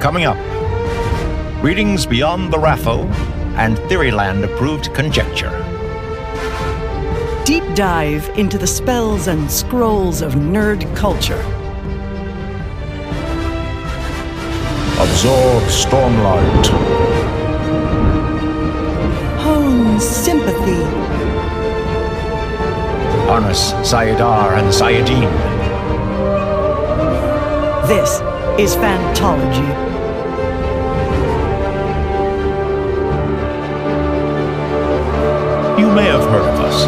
Coming up, readings beyond the RAFO and Theoryland approved conjecture. Deep dive into the spells and scrolls of nerd culture. Absorb Stormlight. Hone sympathy. Harness Saidar and Saidin. This is Phantology. You may have heard of us.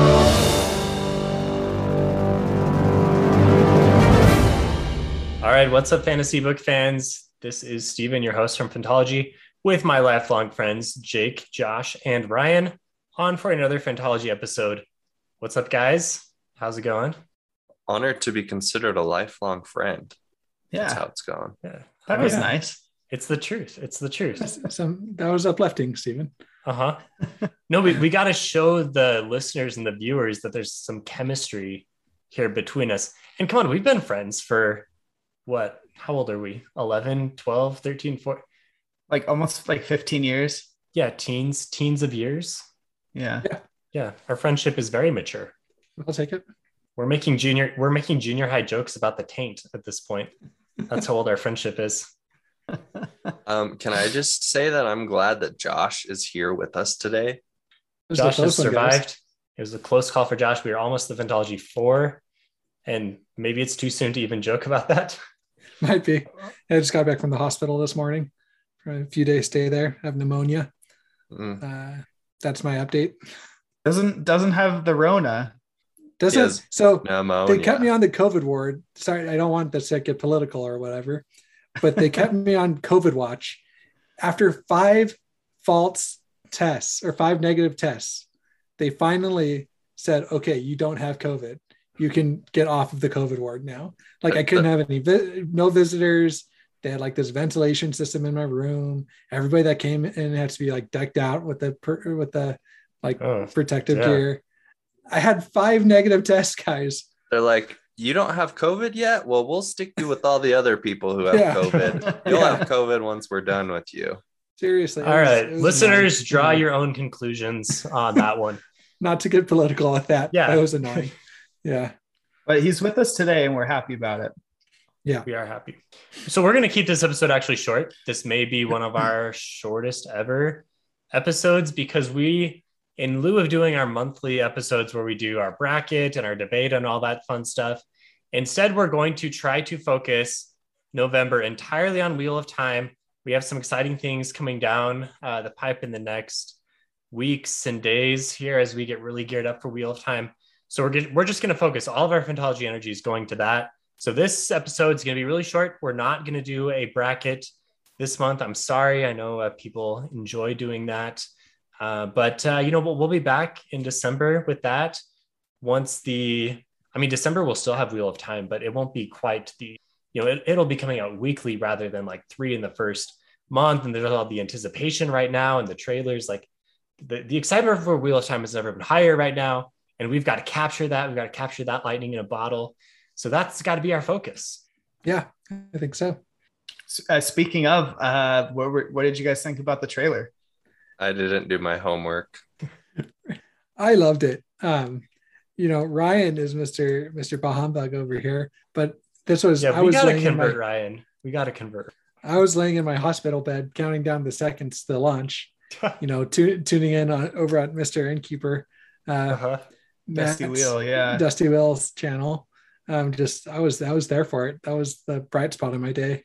All right, what's up, fantasy book fans? This is Steven, your host from Phantology, with my lifelong friends, Jake, Josh, and Ryan, on for another Phantology episode. What's up, guys? How's it going? Honored to be considered a lifelong friend. That's how it's going. Yeah, that was yeah. nice. it's the truth. It's the truth. That's- Some that was uplifting, Stephen. Uh huh. No, we, we got to show the listeners and the viewers that there's some chemistry here between us. And come on, we've been friends for what? How old are we? 11, 12, 13, 14? Like almost like 15 years. Yeah, teens, teens of years. Yeah. Yeah, our friendship is very mature. I'll take it. We're making junior we're making junior high jokes about the taint at this point. That's how old our friendship is. Um, can I just say that I'm glad that Josh is here with us today? This is a Josh has close one, guys. survived. It was a close call for Josh. We were almost the Ventology four, and maybe it's too soon to even joke about that. Might be. I just got back from the hospital this morning for a few days stay there. I have pneumonia. Mm. Uh, that's my update. Doesn't doesn't have the Rona. Doesn't Yes. so Pneumonia. they kept me on the COVID ward. Sorry, I don't want this to get political or whatever, but they kept me on COVID watch after five false tests or five negative tests. They finally said, "Okay, you don't have COVID. You can get off of the COVID ward now." Like I couldn't have any vi- no visitors. They had like this ventilation system in my room. Everybody that came in had to be like decked out with the per- with the like Oh, protective yeah. gear. I had five negative tests, guys. They're like, you don't have COVID yet? Well, we'll stick you with all the other people who have Yeah. COVID. You'll Yeah. have COVID once we're done with you. Seriously. it All was- right, listeners, annoying. draw your own conclusions on that one. Not to get political with that. Yeah. Yeah. That was annoying. Yeah. But he's with us today and we're happy about it. Yeah. We are happy. So we're going to keep this episode actually short. This may be one of our shortest ever episodes because we, in lieu of doing our monthly episodes where we do our bracket and our debate and all that fun stuff, instead we're going to try to focus November entirely on Wheel of Time. We have some exciting things coming down uh, the pipe in the next weeks and days here as we get really geared up for Wheel of Time. So we're, get, we're just going to focus all of our Phantology energies going to that. So this episode is going to be really short. We're not going to do a bracket this month. I'm sorry. I know uh, people enjoy doing that. Uh, but, uh, you know, we'll, we'll be back in December with that. Once the, I mean, December will still have Wheel of Time, but it won't be quite the, you know, it, it'll be coming out weekly rather than like three in the first month. And there's all the anticipation right now and the trailers. Like the, the excitement for Wheel of Time has never been higher right now. And we've got to capture that. We've got to capture that lightning in a bottle. So that's got to be our focus. Yeah. I think so. Uh, speaking of, uh, what, were, what did you guys think about the trailer? I didn't do my homework. I loved it. Um, you know, Ryan is Mr. Mr. Bahumbug over here, but this was Yeah, I we was got to laying my, Ryan. We got to convert. I was laying in my hospital bed counting down the seconds to lunch, you know, tu- tuning in on, over at Mr. Innkeeper. Uh, Uh-huh. Dusty Wheel, yeah. Dusty Wheel's channel. Um, just I was I was there for it. That was the bright spot of my day.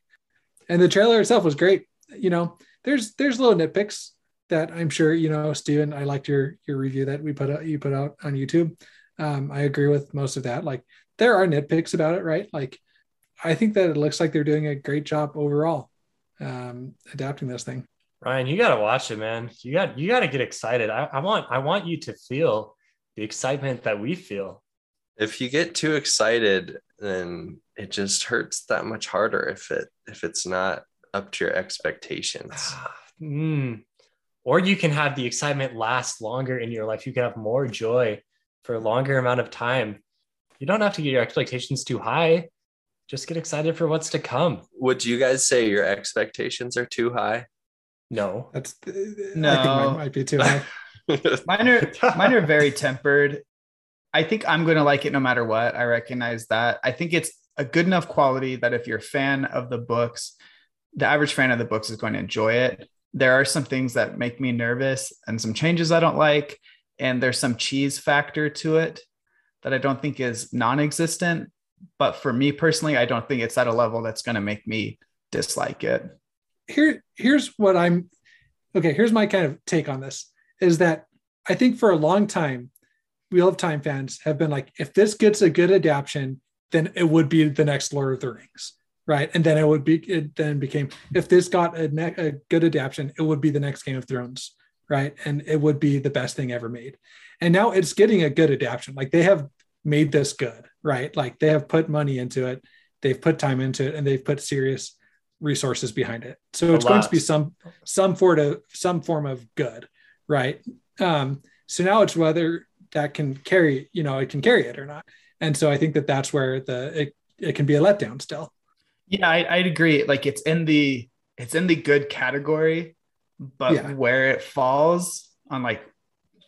And the trailer itself was great. You know, there's there's little nitpicks that I'm sure you know, Steven. I liked your your review that we put out you put out on YouTube. Um, I agree with most of that. Like there are nitpicks about it, right? Like I think that it looks like they're doing a great job overall um, adapting this thing. Ryan, you got to watch it, man. You got you got to get excited. I, I want I want you to feel the excitement that we feel. If you get too excited, then it just hurts that much harder if it if it's not up to your expectations. Mm. Or you can have the excitement last longer in your life. You can have more joy for a longer amount of time. You don't have to get your expectations too high. just get excited for what's to come. Would you guys say your expectations are too high? No. That's uh, I think No. mine might be too high. Mine are mine are very tempered. I think I'm going to like it no matter what. I recognize that. I think it's a good enough quality that if you're a fan of the books, the average fan of the books is going to enjoy it. There are some things that make me nervous and some changes I don't like. And there's some cheese factor to it that I don't think is non existent. But for me personally, I don't think it's at a level that's going to make me dislike it. here here's what i'm okay here's my kind of take on this is that i think for a long time wheel of time fans have been like if this gets a good adaptation then it would be the next lord of the rings right and then it would be it then became if this got a, ne- a good adaptation it would be the next game of thrones right and it would be the best thing ever made and now it's getting a good adaptation like they have made this good right like they have put money into it they've put time into it and they've put serious resources behind it. So A it's going to be some some form of some form of good, right? Um, so now it's whether that can carry, you know, it can carry it or not. And so I think that that's where the it, it can be a letdown still. Yeah, I, I'd agree. Like it's in the it's in the good category, but Yeah. where it falls on like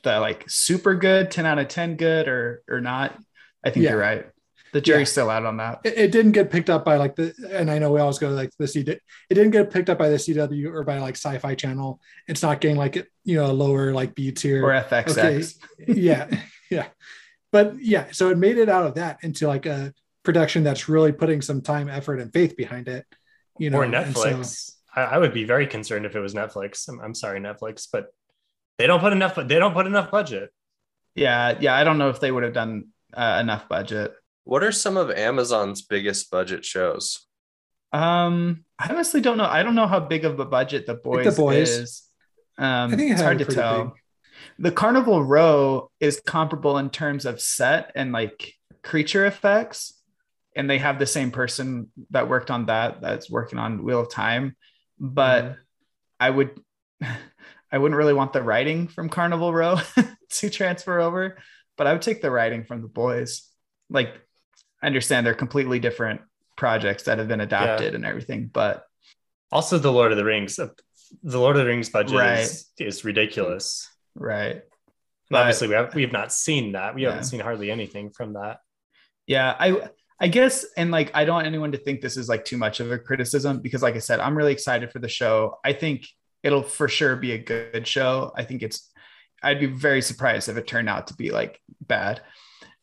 the like super good, 10 out of 10 good or or not, I think Yeah. you're right. The jury's Yeah. still out on that. It, it didn't get picked up by like the, and I know we always go like the C. It didn't get picked up by the CW or by like Sci-Fi Channel. It's not getting like you know a lower like B tier Or FXX. Okay. yeah yeah but yeah so it made it out of that into like a production that's really putting some time effort and faith behind it you know or and so- Netflix. I, I would be very concerned if it was Netflix. I'm, I'm sorry, Netflix, but they don't put enough. They don't put enough budget. Yeah, yeah. I don't know if they would have done uh, enough budget. What are some of Amazon's biggest budget shows? Um, I honestly don't know. I don't know how big of a budget the boys, The Boys. is. Um, I think it's hard to tell. big- The Carnival Row is comparable in terms of set and like creature effects, and they have the same person that worked on that that's working on Wheel of Time. But Mm-hmm. I would, I wouldn't really want the writing from Carnival Row to transfer over, but I would take the writing from the boys. Like, I understand they're completely different projects that have been adapted and everything, but Also, the Lord of the Rings. uh, The Lord of the Rings budget Right. is, is ridiculous. right. But- obviously, we have we have not seen that. We Yeah. haven't seen hardly anything from that. Yeah, I I guess and like I don't want anyone to think this is like too much of a criticism because like I said, I'm really excited for the show. I think it'll for sure be a good show. I think it's I'd be very surprised if it turned out to be like bad.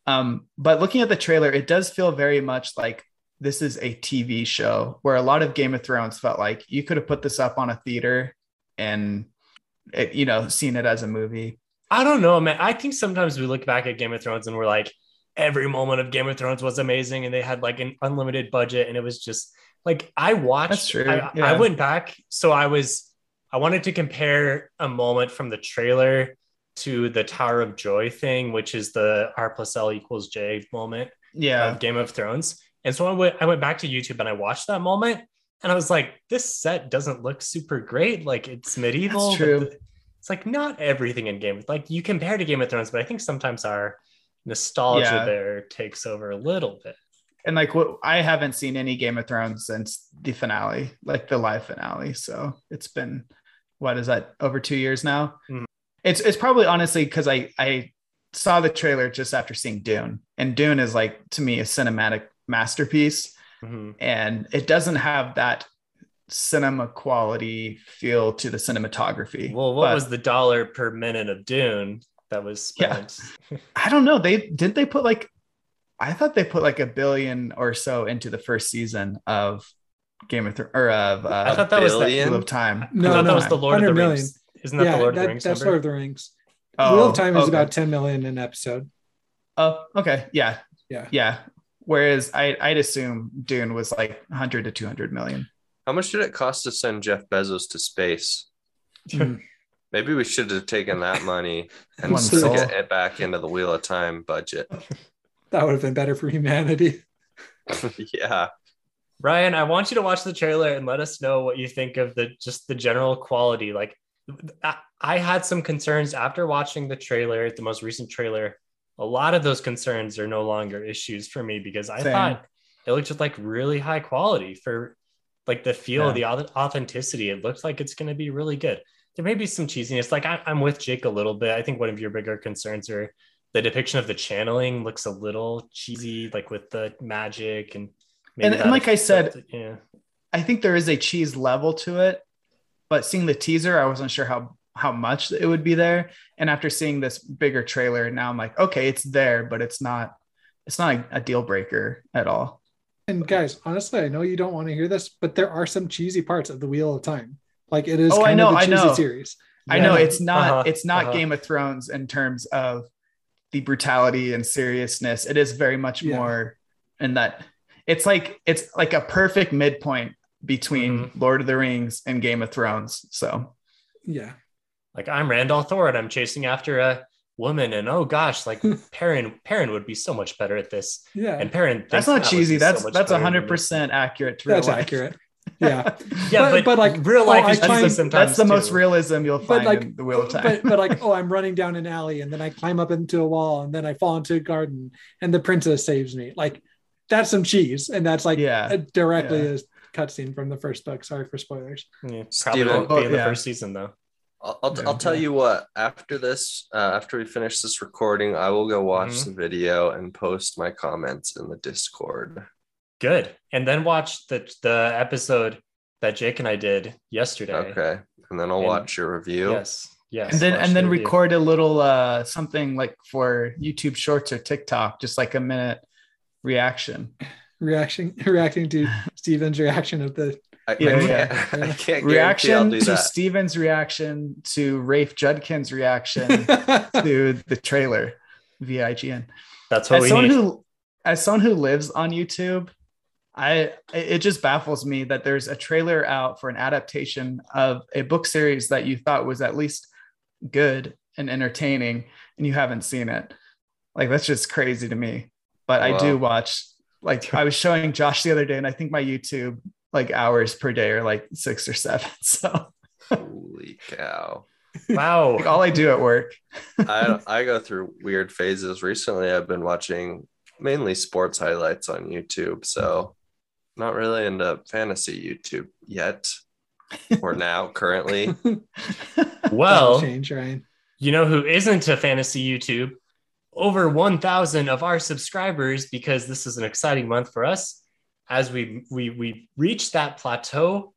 Um, but looking at the trailer, it does feel very much like this is a TV show where a lot of Game of Thrones felt like you could have put this up on a theater and it, you know, seen it as a movie. I don't know, man. I think sometimes we look back at Game of Thrones and we're like, every moment of Game of Thrones was amazing, and they had like an unlimited budget, and it was just like I watched. I, yeah. I went back, so I was I wanted to compare a moment from the trailer to the Tower of Joy thing, which is the R plus L equals J moment Yeah. of Game of Thrones. And so I went I went back to YouTube and I watched that moment, and I was like, this set doesn't look super great. Like it's medieval. That's true. it's like not everything in Game of like you compare to Game of Thrones, but I think sometimes our nostalgia Yeah. there takes over a little bit. and like what I haven't seen any Game of Thrones since the finale, like the live finale. So it's been what is that over two years now? Mhm. It's it's probably honestly because I I saw the trailer just after seeing Dune, and Dune is like to me a cinematic masterpiece, Mhm. and it doesn't have that cinema quality feel to the cinematography. Well, what But was the dollar per minute of Dune that was Yeah. I don't know. They didn't they put like I thought they put like a billion or so into the first season of Game of Thrones or of uh, I thought that was the, billion? Wheel of Time. No, no, that was the Lord of the 100 million. Rings. Isn't that yeah the Lord of the Rings that's number? Lord of the Rings Oh, Wheel of Time is okay. about 10 million an episode Oh, okay. Yeah. Yeah. Yeah. Whereas I, I'd assume Dune was like 100 to 200 million. How much did it cost to send Jeff Bezos to space? Maybe we should have taken that money and One stuck it it back into the Wheel of Time budget. that would have been better for humanity yeah. Ryan, I want you to watch the trailer and let us know what you think of the just the general quality. Like, I, I had some concerns after watching the trailer, the most recent trailer. A lot of those concerns are no longer issues for me because I Same. thought it looked just like really high quality for like the feel, Yeah. the authenticity. It looks like it's going to be really good. There may be some cheesiness. Like I, I'm with Jake a little bit. I think one of your bigger concerns are the depiction of the channeling looks a little cheesy, like with the magic and. maybe And- and like I said, affected- yeah, I think there is a cheese level to it, but seeing the teaser, I wasn't sure how how much it would be there. And after seeing this bigger trailer, now I'm like, okay, it's there, but it's not it's not a, a deal breaker at all. And guys, honestly, I know you don't want to hear this, but there are some cheesy parts of the Wheel of Time. Like it is Oh, I know, of a I cheesy know. series. I know it's not Uh-huh, it's not uh-huh. Game of Thrones in terms of the brutality and seriousness. It is very much Yeah. more in that it's like it's like a perfect midpoint between Mm-hmm. Lord of the Rings and Game of Thrones. So Yeah. like I'm Rand al'Thor and I'm chasing after a woman, and oh gosh, like Perrin, Perrin would be so much better at this. Yeah. And Perrin, that's not Mat would cheesy. be so That's that's better hundred percent accurate to real That's life. accurate. Yeah. Yeah, But- but, but, like, real life oh, is I cheesy sometimes. That's the most realism you'll But find like, in the Wheel of Time. but, but like, oh, I'm running down an alley and then I climb up into a wall and then I fall into a garden and the princess saves me. Like, that's some cheese, and that's like Yeah. a, directly Yeah. a cutscene from the first book. Sorry for spoilers. Yeah, probably won't be Oh, in the yeah. first season though. I'll, I'll, Yeah. I'll tell you what, after this, uh, after we finish this recording, I will go watch Mhm. the video and post my comments in the Discord. Good. And then watch the the episode that Jake and I did yesterday. Okay. And then I'll And- watch your review. Yes. Yes. and then and then the review. record a little uh something like for YouTube Shorts or TikTok, just like a minute reaction. Reaction, reacting to Steven's reaction of the. I, Yeah, I yeah. can't, I can't guarantee I'll reaction do to that. Steven's reaction to Rafe Judkins' reaction to the trailer via IGN. That's what As we someone need. who as someone who lives on YouTube, I it just baffles me that there's a trailer out for an adaptation of a book series that you thought was at least good and entertaining and you haven't seen it. Like that's just crazy to me. But I do watch like I was showing Josh the other day and I think my YouTube like hours per day are like 6 or 7. So Holy cow. wow. like all I do at work. I I go through weird phases. Recently, I've been watching mainly sports highlights on YouTube. So, not really into fantasy YouTube yet, or now currently. Well, change, Ryan. you know who isn't a fantasy YouTube? Over 1,000 of our subscribers, because this is an exciting month for us, as we we we reach that plateau,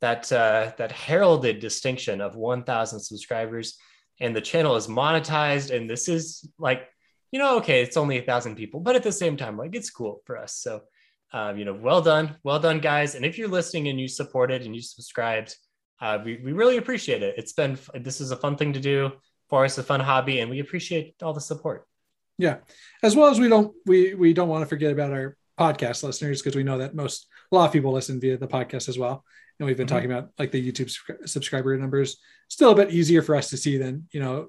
that uh, that heralded distinction of 1,000 subscribers, and the channel is monetized. And this is like, you know, okay, it's only a thousand people, but at the same time, like it's cool for us. So, um, you know, well done, well done, guys. And if you're listening and you supported and you subscribed, uh, we, we really appreciate it. It's been this is a fun thing to do for us, a fun hobby, and we appreciate all the support. Yeah, as well as we don't we we don't want to forget about our podcast listeners because we know that most a lot of people listen via the podcast as well, and we've been Mhm. talking about like the YouTube subscriber numbers. Still a bit easier for us to see than you know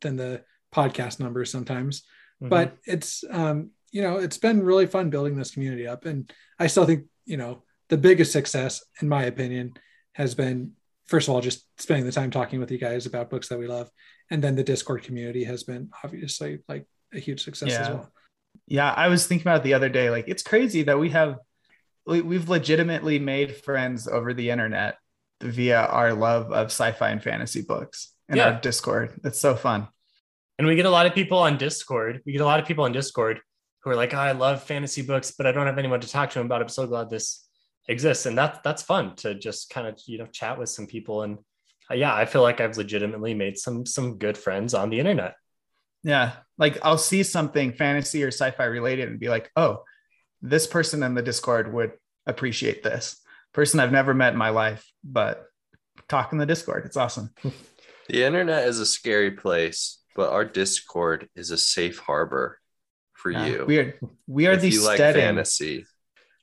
than the podcast numbers sometimes, Mm-hmm. but it's um you know it's been really fun building this community up, and I still think you know the biggest success in my opinion has been first of all just spending the time talking with you guys about books that we love and then the discord community has been obviously like a huge success as well Yeah, I was thinking about it the other day. Like, it's crazy that we have, we, we've legitimately made friends over the internet via our love of sci-fi and fantasy books and Yeah. our Discord. It's so fun. And we get a lot of people on Discord. We get a lot of people on Discord who are like, oh, I love fantasy books, but I don't have anyone to talk to about. I'm so glad this exists. And that's that's fun to just kind of, you know, chat with some people. And uh, yeah, I feel like I've legitimately made some some good friends on the internet. Yeah, like I'll see something fantasy or sci-fi related and be like, oh, this person in the Discord would appreciate this person I've never met in my life, but talk in the Discord. It's awesome. The internet is a scary place, but our Discord is a safe harbor for Yeah, you. we are we are if the you like steading. fantasy.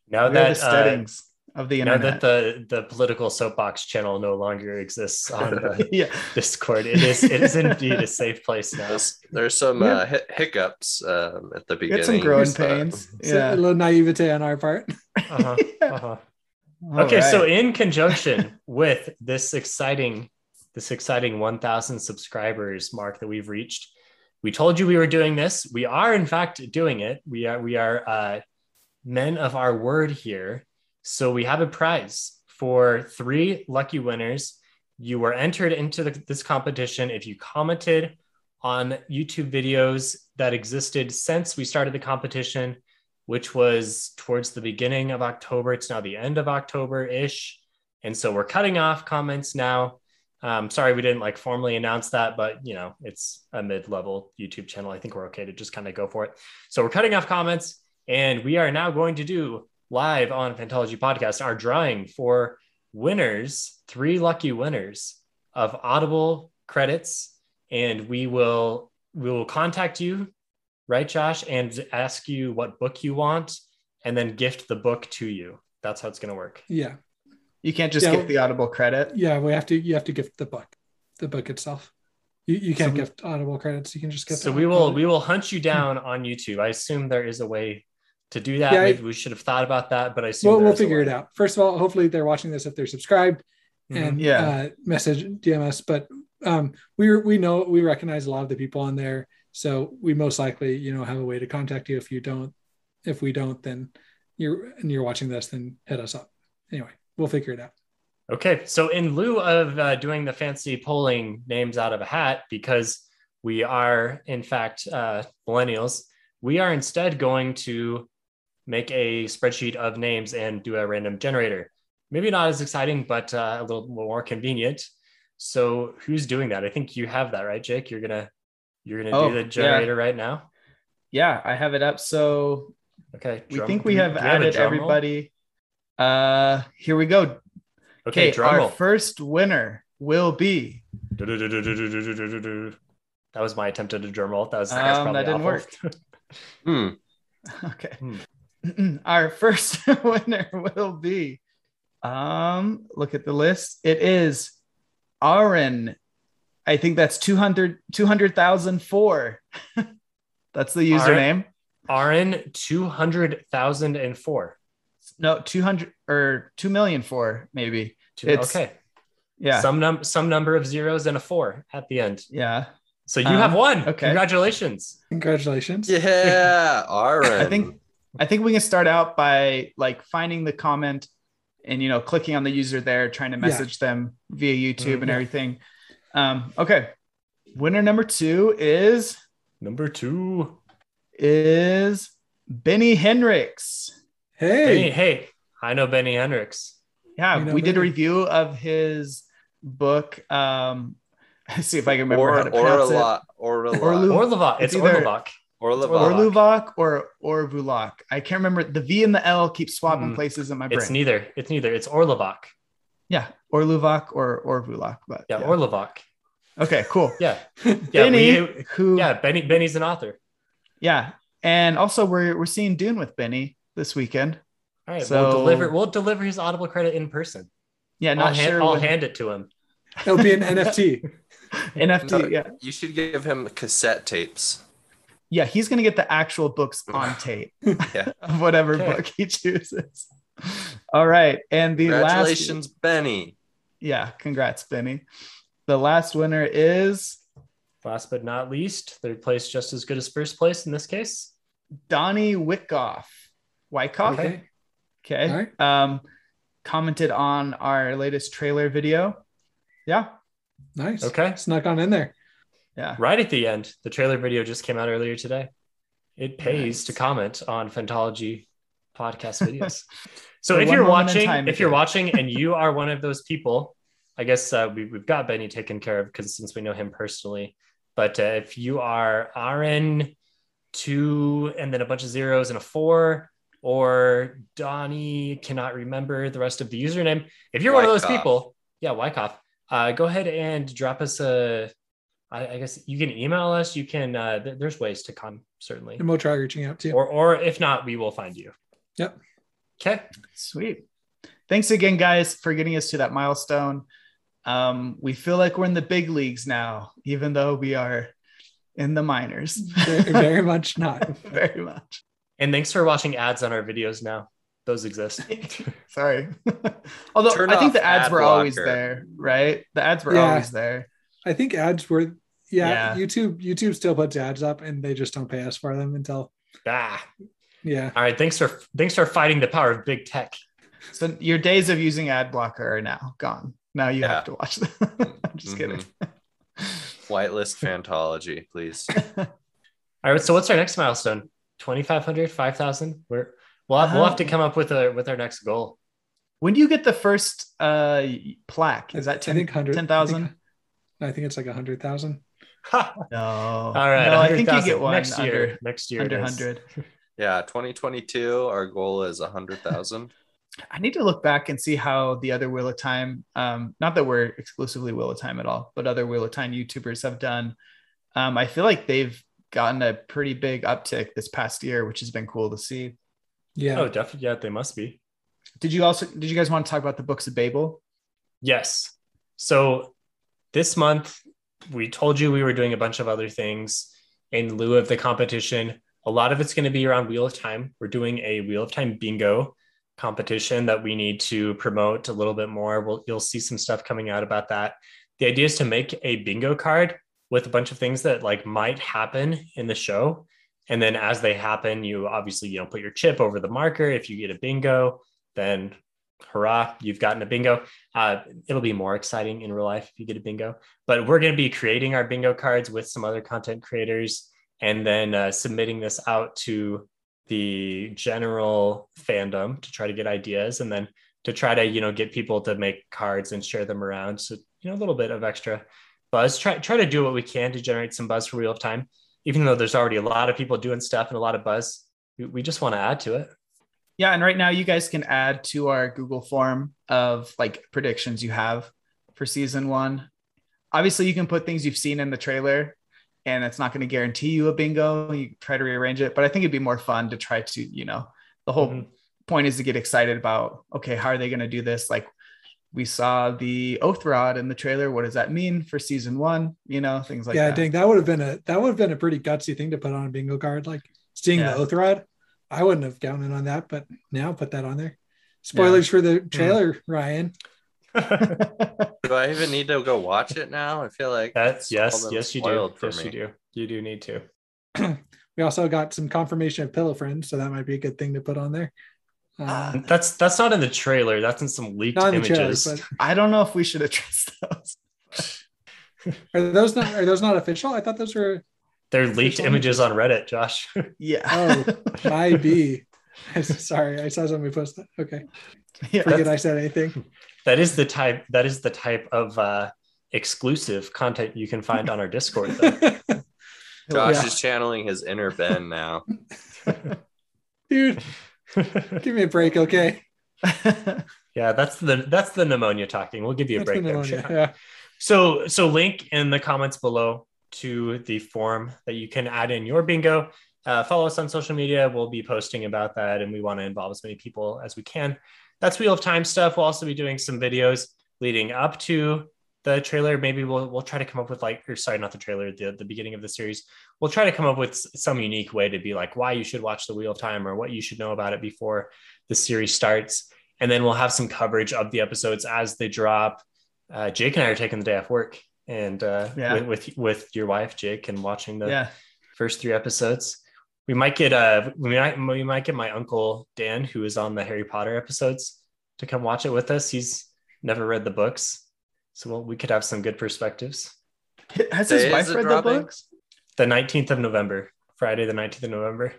Now we are that the uh, of the now that the the political soapbox channel no longer exists on the yeah, Discord, it is it is indeed a safe place now. There's, there's some Yeah. uh, hi- hiccups um, at the beginning. had some growing but- pains. So Yeah. a little naivete on our part Uh-huh, Yeah. uh-huh. All okay so in conjunction with this exciting this exciting 1000 subscribers mark that we've reached we told you we were doing this we are in fact doing it we are we are uh men of our word here. So we have a prize for three lucky winners. You were entered into the, this competition if you commented on YouTube videos that existed since we started the competition, which was towards the beginning of October. It's now the end of October ish. And so we're cutting off comments now. Um, sorry, we didn't like formally announce that, but you know, it's a mid-level YouTube channel. I think we're okay to just kind of go for it. So we're cutting off comments, and we are now going to do live on Phantology Podcast our drawing for winners, three lucky winners of Audible credits, and we will we will contact you, right, Josh, and ask you what book you want, and then gift the book to you. That's how it's going to work. Yeah. You can't just Yeah. get the Audible credit. Yeah. We have to, you have to gift the book, the book itself. You, you can't So- gift Audible credits. You can just gift So the we will book. we will hunt you down on YouTube. I assume there is a way to do that. Yeah, I- we should have thought about that, but I assume We'll, we'll figure it out. First of all, hopefully they're watching this if they're subscribed Mhm. and Yeah. uh, message DMS. But um, we we know we recognize a lot of the people on there, so we most likely you know have a way to contact you. If you don't, if we don't, then you're and you're watching this, then hit us up. Anyway, we'll figure it out. Okay, so in lieu of uh, doing the fancy polling names out of a hat, because we are in fact uh, millennials, we are instead going to make a spreadsheet of names and do a random generator. Maybe not as exciting, but uh, a little more convenient. So who's doing that? I think you have that, right, Jake? You're gonna you're gonna Oh, do the yeah. generator right now. Yeah, I have it up. So Okay. we think we have do a added drum roll? Uh, here we go. Okay, our first winner will be. That was my attempt at a drum roll. That was that, um, that didn't awful. work. Okay. Our first winner will be. Um, look at the list. It is Aaron. I think that's 200 200,004. that's the username. Aaron 200,004. No, 200 or 2 million four, maybe. Two- It's- okay. Yeah. Some num some number of zeros and a four at the end. yeah. So you Um, have one. okay. Congratulations. Congratulations. Yeah, all right I think I think we can start out by like finding the comment and you know clicking on the user there, trying to Yeah. message them via YouTube Mhm. and everything. Um, okay. Winner number two is Number two. is Benny Hendricks. Hey, Benny, hey, I know Benny Hendricks. Yeah, You know we did a review of his book. Um, let's see if I can remember or how to pronounce it. Orla, Orla, Orlu- Orlovak. It's, It's either- Orlovak. Orlevak. Orluvok or Orvulak. I can't remember. The V and the L keep swapping Mm. places in my brain. It's neither. It's neither. It's Orlovak. yeah, Orluvok or Orvulak. But Yeah, yeah. Orlovak. okay, cool. Yeah. Yeah. Benny, we- who yeah, Benny Benny's an author. yeah, and also we're we're seeing Dune with Benny this weekend. All right. So- we'll deliver we'll deliver his audible credit in person. Yeah, I'll, not hand, sure. I'll when- hand it to him. it'll be an NFT. NFT. No, yeah, You should give him cassette tapes. yeah, he's gonna get the actual books on tape Yeah. of whatever Okay. book he chooses. All right, and the last Congratulations, Benny. yeah, congrats, Benny. The last winner is Last but not least, third place just as good as first place in this case. Donnie Wickoff. Wyckoff. Okay. Okay. All right. Um, commented on our latest trailer video. Yeah. Nice. Okay. Snuck on in there. Yeah. Right at the end, the trailer video just came out earlier today. It pays Nice. to comment on Phantology podcast videos. So if you're watching, time, if you're watching and you are one of those people, I guess uh, we, we've got Benny taken care of because since we know him personally. But uh, if you are Aaron two and then a bunch of zeros and a four, or Donnie cannot remember the rest of the username, if you're one of those people, yeah, Wyckoff, uh, go ahead and drop us a. I, I guess you can email us. You can. Uh, th- there's ways to come certainly, And we'll try reaching out to you. or or if not, we will find you. Yep. Okay. Sweet. Thanks again, guys, for getting us to that milestone. Um, we feel like we're in the big leagues now, even though we are in the minors. very, very much not. Very much. And thanks for watching ads on our videos now. Those exist. Sorry. Although Turn I think the ads ad were always there, right? The ads were Yeah. always there. I think ads were yeah, Yeah. YouTube YouTube still puts ads up and they just don't pay us for them until ah. Yeah. All right, thanks for thanks for fighting the power of big tech. So your days of using ad blocker are now gone. Now you Yeah. have to watch them. I'm just kidding. Whitelist Fantology, please. All right, so what's our next milestone? 2500, 5000? We're we'll have, we'll have to Uh, come up with a with our next goal. When do you get the first uh plaque? Is that I think 100 10,000? I think it's like a hundred thousand. No. All right, No, I think you get one next year. under, next year, under 100. Yeah, 2022, our goal is 100,000. I need to look back and see how the other Wheel of Time, um, not that we're exclusively Wheel of Time at all, but other Wheel of Time YouTubers have done. Um, I feel like they've gotten a pretty big uptick this past year, which has been cool to see. Yeah. Oh, definitely. Yeah, they must be. Did you also did you guys want to talk about the books of Babel? Yes. So this month, we told you we were doing a bunch of other things in lieu of the competition. A lot of it's going to be around Wheel of Time. We're doing a Wheel of Time bingo competition that we need to promote a little bit more. We'll, you'll see some stuff coming out about that. The idea is to make a bingo card with a bunch of things that like might happen in the show. And then as they happen, you obviously, you know, put your chip over the marker. If you get a bingo, then hurrah, you've gotten a bingo. Uh, it'll be more exciting in real life if you get a bingo. But we're going to be creating our bingo cards with some other content creators and then uh, submitting this out to the general fandom to try to get ideas and then to try to, you know, get people to make cards and share them around. So, you know, a little bit of extra buzz. Try, try to do what we can to generate some buzz for Wheel of Time, even though there's already a lot of people doing stuff and a lot of buzz. We, we just want to add to it. Yeah, and right now you guys can add to our Google form of like predictions you have for season one. Obviously, you can put things you've seen in the trailer, and it's not going to guarantee you a bingo. You try to rearrange it, but I think it'd be more fun to try to, you know, the whole Mhm. point is to get excited about okay, how are they going to do this? Like we saw the oath rod in the trailer. What does that mean for season one? You know, things like yeah, that. Yeah, dang, that would have been a that would have been a pretty gutsy thing to put on a bingo card. Like seeing Yeah. the oath rod, I wouldn't have counted on that, but now put that on there. Spoilers for the mm. trailer, Ryan. Do I even need to go watch it now? I feel like That's yes, yes, you do. spoiled for Yes, me. you do. You do need to. We also got some confirmation of Pillow Friends, so that might be a good thing to put on there. Uh, That's that's not in the trailer. That's in some leaked not in the trailer, images. but I don't know if we should address those. are those not are those not official? I thought those were They're leaked images on Reddit, Josh. Yeah. Oh. my B. Sorry, I saw somebody post that. Okay. yeah. Forget I said anything. that is the type. That is the type of uh, exclusive content you can find on our Discord. Though. Josh Yeah. is channeling his inner Ben now. Dude, give me a break, okay? yeah, that's the that's the pneumonia talking. We'll give you a That's the break there. Yeah. So so link in the comments below to the form that you can add in your bingo. Uh, follow us on social media. We'll be posting about that, and we want to involve as many people as we can. That's Wheel of Time stuff. We'll also be doing some videos leading up to the trailer. Maybe we'll we'll try to come up with like, or sorry, not the trailer, the the beginning of the series. We'll try to come up with some unique way to be like why you should watch the Wheel of Time or what you should know about it before the series starts. And then we'll have some coverage of the episodes as they drop. Uh, Jake and I are taking the day off work, and uh, Yeah. with, with with your wife Jake and watching the yeah. first three episodes. We might get uh we might we might get my uncle Dan, who is on the Harry Potter episodes, to come watch it with us. He's never read the books, so we'll, we could have some good perspectives. Has his is wife it read dropping? the books? The nineteenth of November, Friday the nineteenth of November.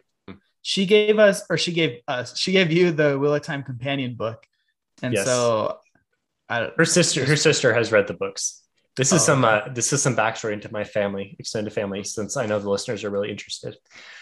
She gave us, or she gave us, she gave you the Wheel of Time companion book, and Yes. so I, Her sister, her sister has read the books. This is Oh, some okay. uh, this is some backstory into my family, extended family, since I know the listeners are really interested.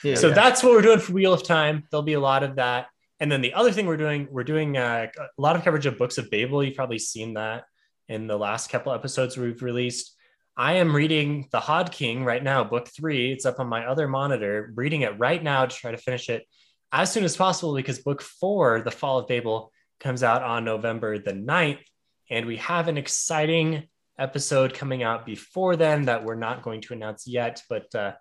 yeah, so yeah. that's what we're doing for Wheel of Time. There'll be a lot of that. And then the other thing we're doing, we're doing uh, a lot of coverage of Books of Babel. You've probably seen that in the last couple episodes we've released. I am reading The Hod King right now, book three. It's up on my other monitor, reading it right now to try to finish it as soon as possible because book four, The Fall of Babel, comes out on November the 9th. And we have an exciting episode coming out before then that we're not going to announce yet, but uh,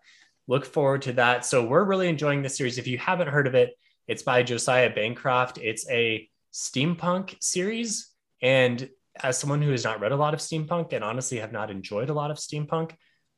look forward to that. So we're really enjoying this series. If you haven't heard of it, it's by Josiah Bancroft. It's a steampunk series. And as someone who has not read a lot of steampunk and honestly have not enjoyed a lot of steampunk,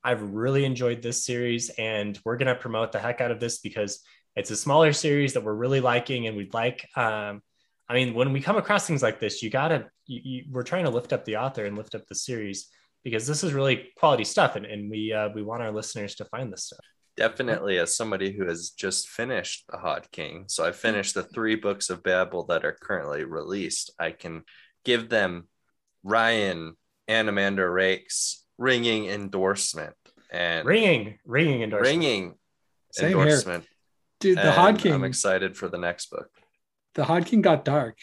I've really enjoyed this series. And we're going to promote the heck out of this because It's a smaller series that we're really liking, and we'd like. Um, I mean, when we come across things like this, you gotta. You, you, we're trying to lift up the author and lift up the series because this is really quality stuff, and, and we uh, we want our listeners to find this stuff. Definitely, as somebody who has just finished The Hod King, so I finished the three books of Babel that are currently released. I can give them Ryan and Amanda Rake's ringing endorsement and Ringing, ringing endorsement. ringing Same here. endorsement. Dude, the and Hod King, I'm excited for the next book. the Hod King got dark.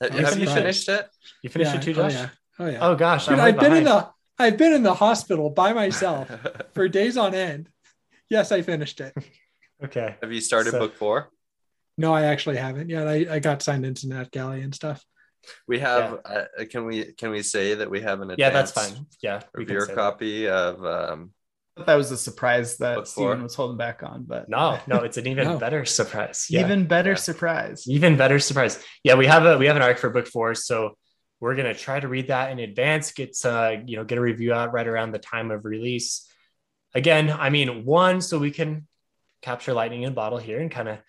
Have, have you finished it? You finished Yeah, it too, oh, Josh? yeah. Oh yeah. Oh gosh, Dude, I'm I've right been in the I've been in the hospital by myself for days on end. Yes, I finished it. Okay. have you started So- book four? No, I actually haven't yet. I, I got signed into NetGalley and stuff. We have. Uh, can we can we say that we have an Yeah, that's fine. Yeah, we can Reviewer that. copy of um, That was a surprise that Book Steven was holding back on, but No, no, it's an even No. better surprise. Yeah. even better Yeah. surprise. even better surprise. Yeah, we have a we have an arc for book four, so we're gonna try to read that in advance. Get uh, you know, get a review out right around the time of release. Again, I mean, one, so we can capture lightning in a bottle here and kind of re-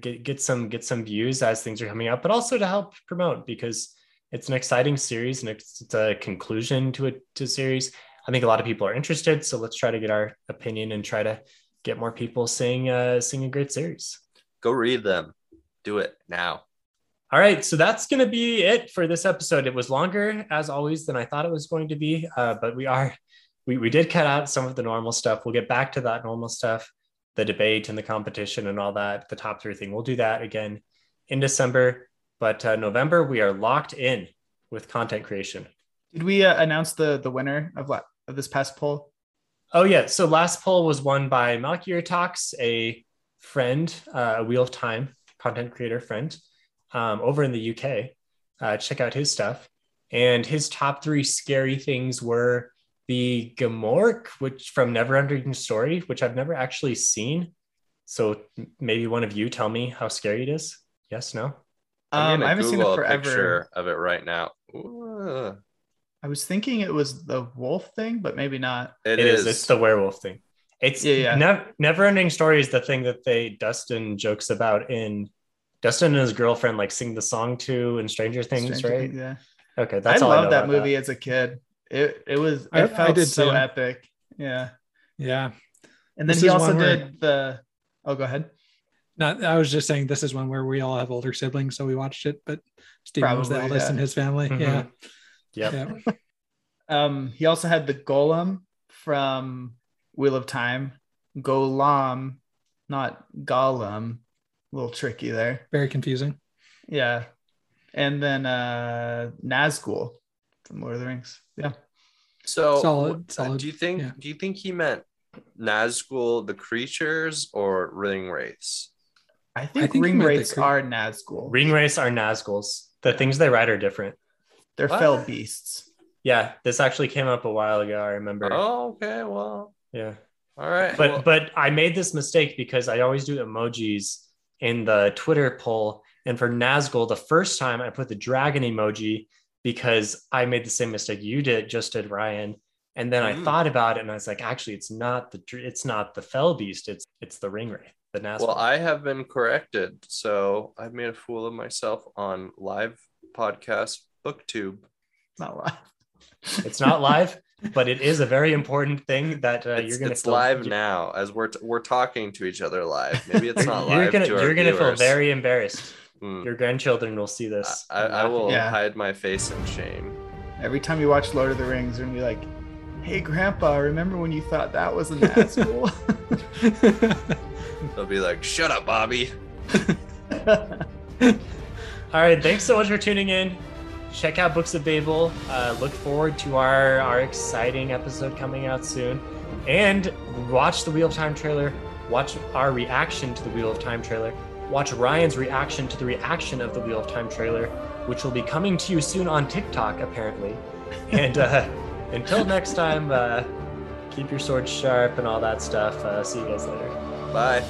get get some get some views as things are coming out, but also to help promote because it's an exciting series and it's, it's a conclusion to a to series. I think a lot of people are interested, so let's try to get our opinion and try to get more people seeing uh, seeing a great series. go read them. Do it now. All right, so that's going to be it for this episode. It was longer, as always, than I thought it was going to be, uh, but we are we we did cut out some of the normal stuff. We'll get back to that normal stuff, the debate and the competition and all that, the top three thing. We'll do that again in December, but uh, November we are locked in with content creation. Did we uh, announce the the winner of what of this past poll? Oh yeah, so last poll was won by Malkier Talks, a friend, uh, a Wheel of Time content creator friend, um, over in the UK. Uh, check out his stuff, and his top three scary things were the Gmork, which from Neverending Story, which I've never actually seen. So maybe one of you tell me how scary it is. Yes, no. I'm Um, I haven't seen Google it a picture of it right now. Ooh, I was thinking it was the wolf thing, but maybe not. it it is. is. It's the werewolf thing. It's Yeah, yeah. Never, never ending story is the thing that they Dustin jokes about in Dustin and his girlfriend like sing the song to in Stranger Things, Stranger right? Things, yeah. Okay, that's I all I know love that about movie as a kid. It it was I- I it felt did so too. epic. Yeah. Yeah. And then This he also one where- did the oh go ahead. Not I was just saying this is one where we all have older siblings, so we watched it, but Steven was the Probably, eldest yeah. in his family. Mhm. Yeah. Yep. Yeah. Um he also had the gholam from Wheel of Time. Gholam, not Gollum. A little tricky there. Very confusing. Yeah. And then uh Nazgul from Lord of the Rings. Yeah. so Solid, solid, Do you think? yeah. Do you think he meant Nazgul, the creatures, or ring wraiths? I think, think ring meant wraiths cre- are Nazgul. Ring wraiths are Nazguls. The things they ride are different. They're What? fell beasts. Yeah, this actually came up a while ago. I remember. Oh, okay. Well, Yeah, all right. but well, but I made this mistake because I always do emojis in the Twitter poll, and for Nazgul, the first time I put the dragon emoji because I made the same mistake you did, just did Ryan. And then I Mm. thought about it, and I was like, actually, it's not the it's not the fell beast. It's it's the ring wraith, the Nazgul. well, I have been corrected. So I've made a fool of myself on live podcast BookTube. It's not live. it's not live, but it is a very important thing that uh, it's you're gonna it's feel- live you're- now as we're t- we're talking to each other live. Maybe it's not live. You're gonna you're gonna feel very embarrassed. Hmm. Your grandchildren will see this. I, and I will. Yeah. hide my face in shame. Every time you watch Lord of the Rings, you're gonna be like, "Hey, Grandpa, remember when you thought that was a Nazgul?" They'll be like, "Shut up, Bobby." All right, thanks so much for tuning in. Check out Books of Babel. Uh, look forward to our our exciting episode coming out soon, and watch the Wheel of Time trailer. Watch our reaction to the Wheel of Time trailer. Watch Ryan's reaction to the reaction of the Wheel of Time trailer, which will be coming to you soon on TikTok, apparently. And uh, until next time, uh, keep your sword sharp and all that stuff. Uh, see you guys later. Bye.